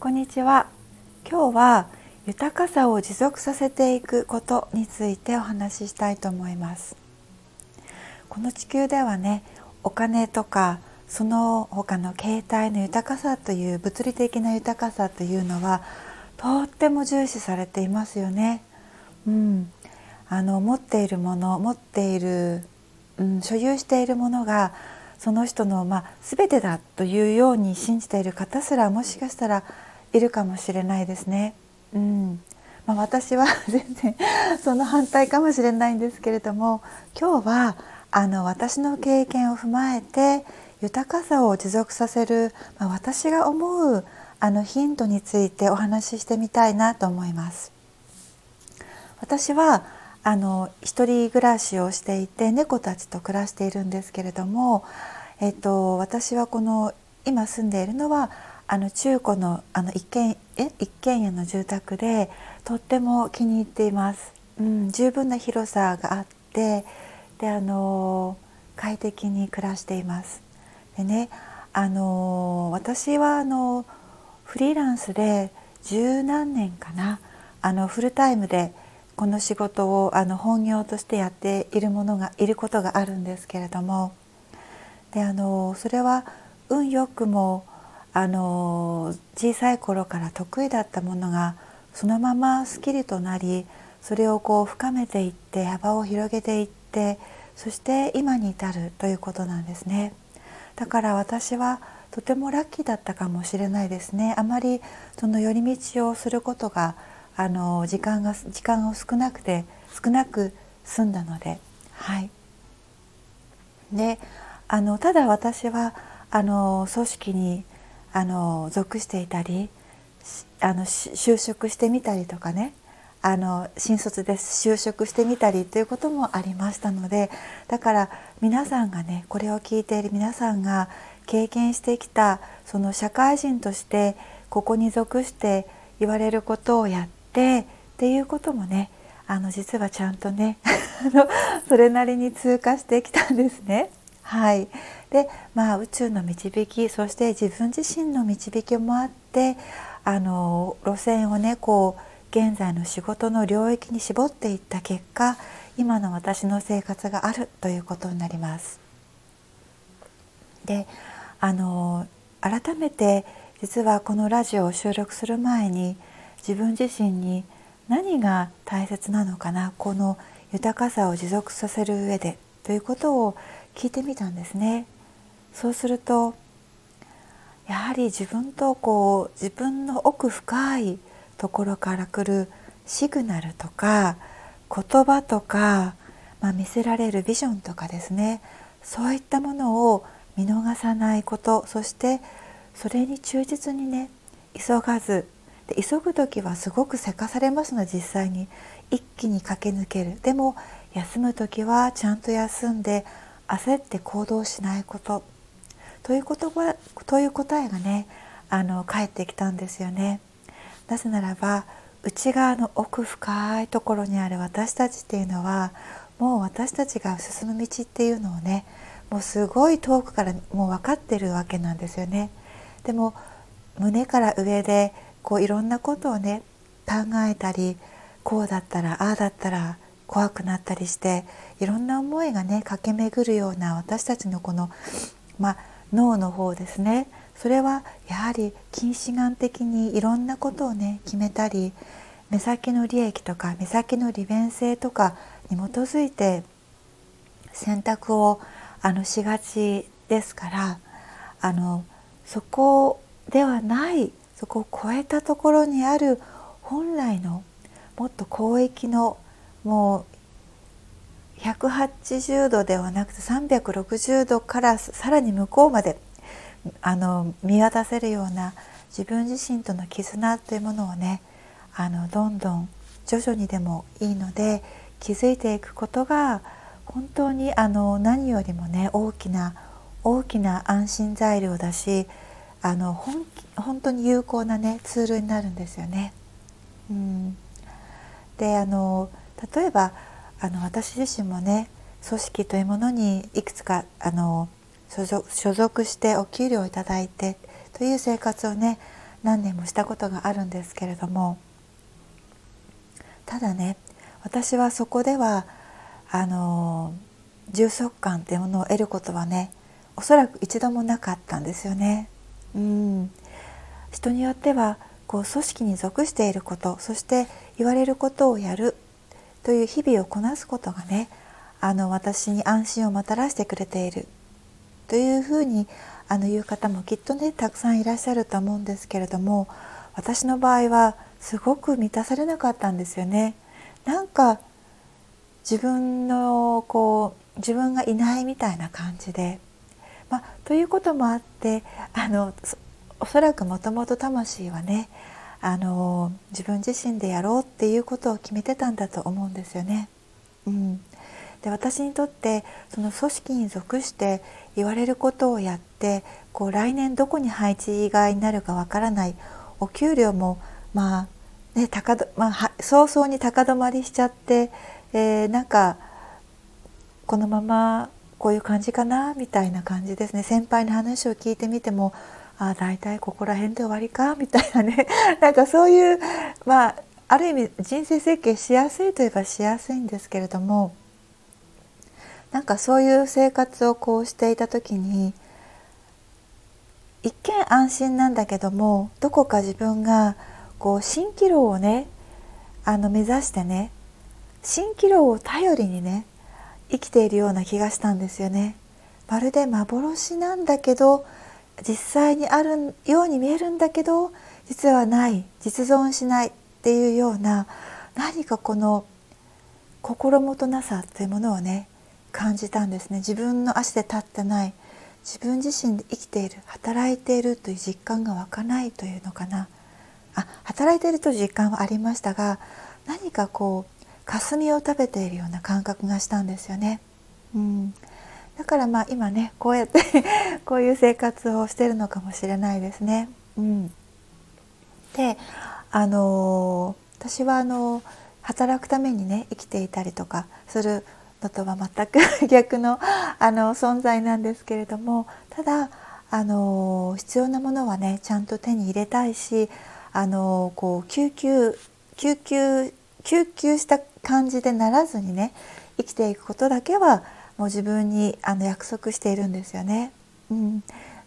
こんにちは。今日は豊かさを持続させていくことについてお話ししたいと思います。この地球ではねお金とかその他の携帯の豊かさという物理的な豊かさというのはとっても重視されていますよね。うん、あの持っているもの持っている、うん、所有しているものがその人の、まあ、全てだというように信じている方すらもしかしたらいるかもしれないですね。うんまあ、私は 全然その反対かもしれないんですけれども今日はあの私の経験を踏まえて豊かさを持続させる、まあ、私が思うあのヒントについてお話ししてみたいなと思います。私はあの一人暮らしをしていて猫たちと暮らしているんですけれども、えっと、私はこの今住んでいるのはあの中古のあの一軒え一軒家の住宅でとっても気に入っています。うん、十分な広さがあってであの快適に暮らしています。でねあの私はあのフリーランスで十何年かなあのフルタイムでこの仕事をあの本業としてやっているものがいることがあるんですけれどもであのそれは運よくもあの小さい頃から得意だったものがそのままスキルとなりそれをこう深めていって幅を広げていってそして今に至るということなんですね。だから私はとてもラッキーだったかもしれないですね。あまりその寄り道をすることがあの時間が時間を少なくて少なく済んだのではい。であのただ私はあの組織にあの属していたりあの就職してみたりとかねあの新卒で就職してみたりということもありましたのでだから皆さんがねこれを聞いている皆さんが経験してきたその社会人としてここに属して言われることをやってっていうこともねあの実はちゃんとね それなりに通過してきたんですね。はい、でまあ宇宙の導きそして自分自身の導きもあってあの路線をねこう現在の仕事の領域に絞っていった結果今の私の生活があるということになります。であの改めて実はこのラジオを収録する前に自分自身に何が大切なのかなこの豊かさを持続させる上でということを聞いてみたんですね。そうするとやはり自分とこう自分の奥深いところから来るシグナルとか言葉とか、まあ、見せられるビジョンとかですね。そういったものを見逃さないこと。そしてそれに忠実にね急がずで急ぐ時はすごくせかされますので実際に。一気に駆け抜ける。でも休む時はちゃんと休んで焦って行動しないことという言葉という答えがねあの返ってきたんですよね。なぜならば内側の奥深いところにある私たちっていうのはもう私たちが進む道っていうのをねもうすごい遠くからもう分かってるわけなんですよね。でも胸から上でこういろんなことをね考えたりこうだったらああだったら怖くなったりしていろんな思いがね駆け巡るような私たちのこの、まあ、脳の方ですね。それはやはり近視眼的にいろんなことをね決めたり目先の利益とか目先の利便性とかに基づいて選択をあのしがちですからあのそこではないそこを超えたところにある本来のもっと広域のもう180度ではなくて360度からさらに向こうまであの見渡せるような自分自身との絆というものをねあのどんどん徐々にでもいいので気づいていくことが本当にあの何よりもね大きな大きな安心材料だしあの本本当に有効なねツールになるんですよね。うん、であの例えばあの私自身もね組織というものにいくつかあの所属してお給料をいただいてという生活をね何年もしたことがあるんですけれどもただね私はそこではあの充足感っていうものを得ることはねおそらく一度もなかったんですよね。うん人によってはこう組織に属していることそして言われることをやるという日々をこなすことがねあの私に安心をもたらしてくれているというふうにあの言う方もきっとねたくさんいらっしゃると思うんですけれども私の場合はすごく満たされなかったんですよね。なんか自分のこう自分がいないみたいな感じでまあ、ということもあってあのおそらくもともと魂はねあの自分自身でやろうっていうことを決めてたんだと思うんですよね。うん、で私にとってその組織に属して言われることをやってこう来年どこに配置がになるかわからないお給料もまあね高、まあ、早々に高止まりしちゃって、えー、なんかこのままこういう感じかなみたいな感じですね先輩の話を聞いてみてもあ大体ここら辺で終わりか？みたいなね なんかそういうまあある意味人生設計しやすいといえばしやすいんですけれどもなんかそういう生活をこうしていた時に一見安心なんだけどもどこか自分がこう蜃気楼をねあの目指してね蜃気楼を頼りにね生きているような気がしたんですよね。まるで幻なんだけど実際にあるように見えるんだけど実はない実存しないっていうような何かこの心もとなさというものをね感じたんですね。自分の足で立ってない自分自身で生きている働いているという実感が湧かないというのかな。あ働いているという実感はありましたが何かこう霞を食べているような感覚がしたんですよね。うん、だからまあ今ねこうやって こういう生活をしてるのかもしれないですね。うん、であの私はあの働くためにね生きていたりとかするのとは全く 逆のあの存在なんですけれどもただあの必要なものはねちゃんと手に入れたいしあのこう救急救急救急した感じでならずにね生きていくことだけはもう自分にあの約束しているんですよね。うん、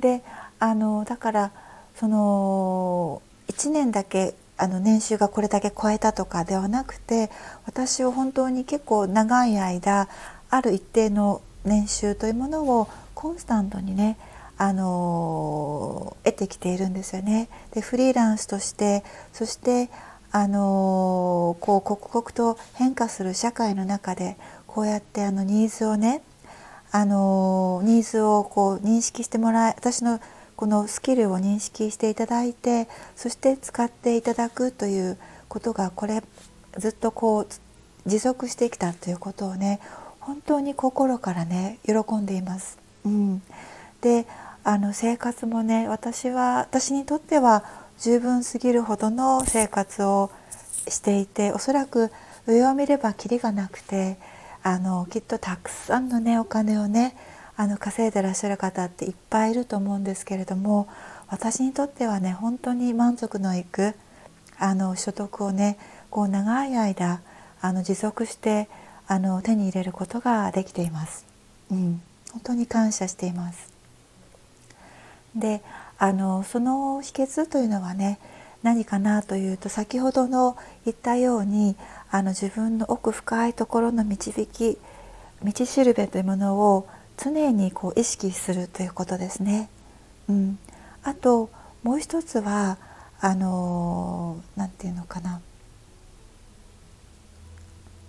であのだからその1年だけあの年収がこれだけ超えたとかではなくて私を本当に結構長い間ある一定の年収というものをコンスタントにねあの得てきているんですよね。でフリーランスとしてそしてあのこう刻々と変化する社会の中でこうやってあのニーズをねあのニーズをこう認識してもらい私のこのスキルを認識していただいてそして使っていただくということがこれずっとこう持続してきたということをね本当に心からね喜んでいます。うん、であの生活もね私は私にとっては十分すぎるほどの生活をしていておそらく上を見ればきりがなくてあのきっとたくさんのねお金をねあの稼いでらっしゃる方っていっぱいいると思うんですけれども私にとってはね本当に満足のいくあの所得をねこう長い間あの持続してあの手に入れることができています。うん、本当に感謝しています。であのその秘訣というのはね何かなというと先ほどの言ったようにあの自分の奥深いところの導き道しるべというものを常にこう意識するということですね。うん、あともう一つはあの何て言うのかな。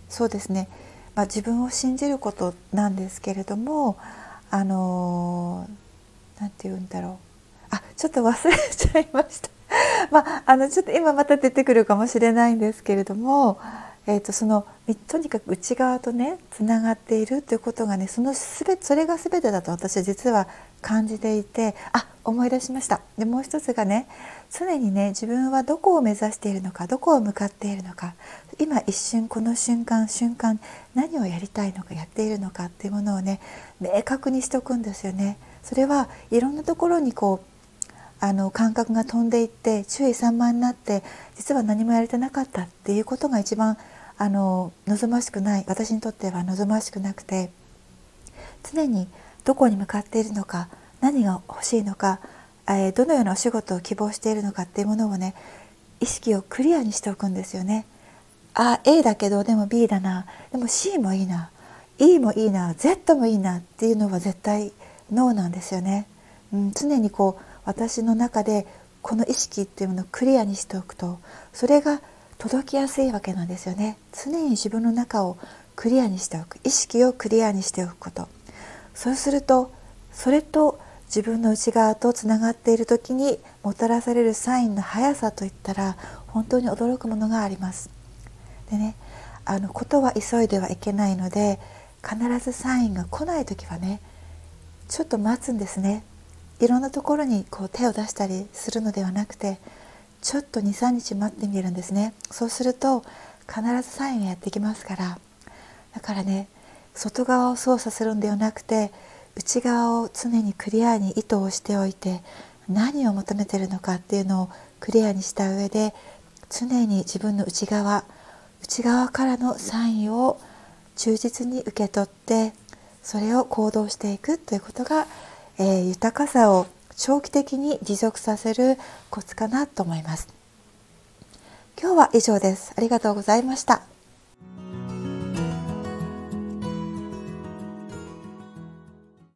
そうですね、まあ、自分を信じることなんですけれどもあの何て言うんだろう。あちょっと忘れちゃいました。まあ、あのちょっと今また出てくるかもしれないんですけれども、えーと、そのとにかく内側とねつながっているということがねそのすべそれが全てだと私は実は感じていてあ思い出しましたでもう一つがね常にね自分はどこを目指しているのかどこを向かっているのか今一瞬この瞬間瞬間何をやりたいのかやっているのかっていうものをね明確にしておくんですよね。それはいろんなところにこうあの感覚が飛んでいって注意散漫になって実は何もやれてなかったっていうことが一番あの望ましくない私にとっては望ましくなくて常にどこに向かっているのか何が欲しいのか、えー、どのようなお仕事を希望しているのかっていうものをね意識をクリアにしておくんですよね。あ A だけどでも B だなでも C もいいな E もいいな Z もいいなっていうのは絶対ノーなんですよね。うん、常にこう私の中でこの意識っていうものをクリアにしておくとそれが届きやすいわけなんですよね。常に自分の中をクリアにしておく。意識をクリアにしておくこと。そうするとそれと自分の内側とつながっている時にもたらされるサインの速さといったら本当に驚くものがあります。でねあのことは急いではいけないので必ずサインが来ない時はねちょっと待つんですね。いろんなところにこう手を出したりするのではなくてちょっと23日待ってみるんですね。そうすると必ずサインがやってきますから。だからね外側を操作するんではなくて内側を常にクリアに意図をしておいて何を求めてるのかっていうのをクリアにした上で常に自分の内側内側からのサインを忠実に受け取ってそれを行動していくということがえー、豊かさを長期的に持続させるコツかなと思います。今日は以上です。ありがとうございました。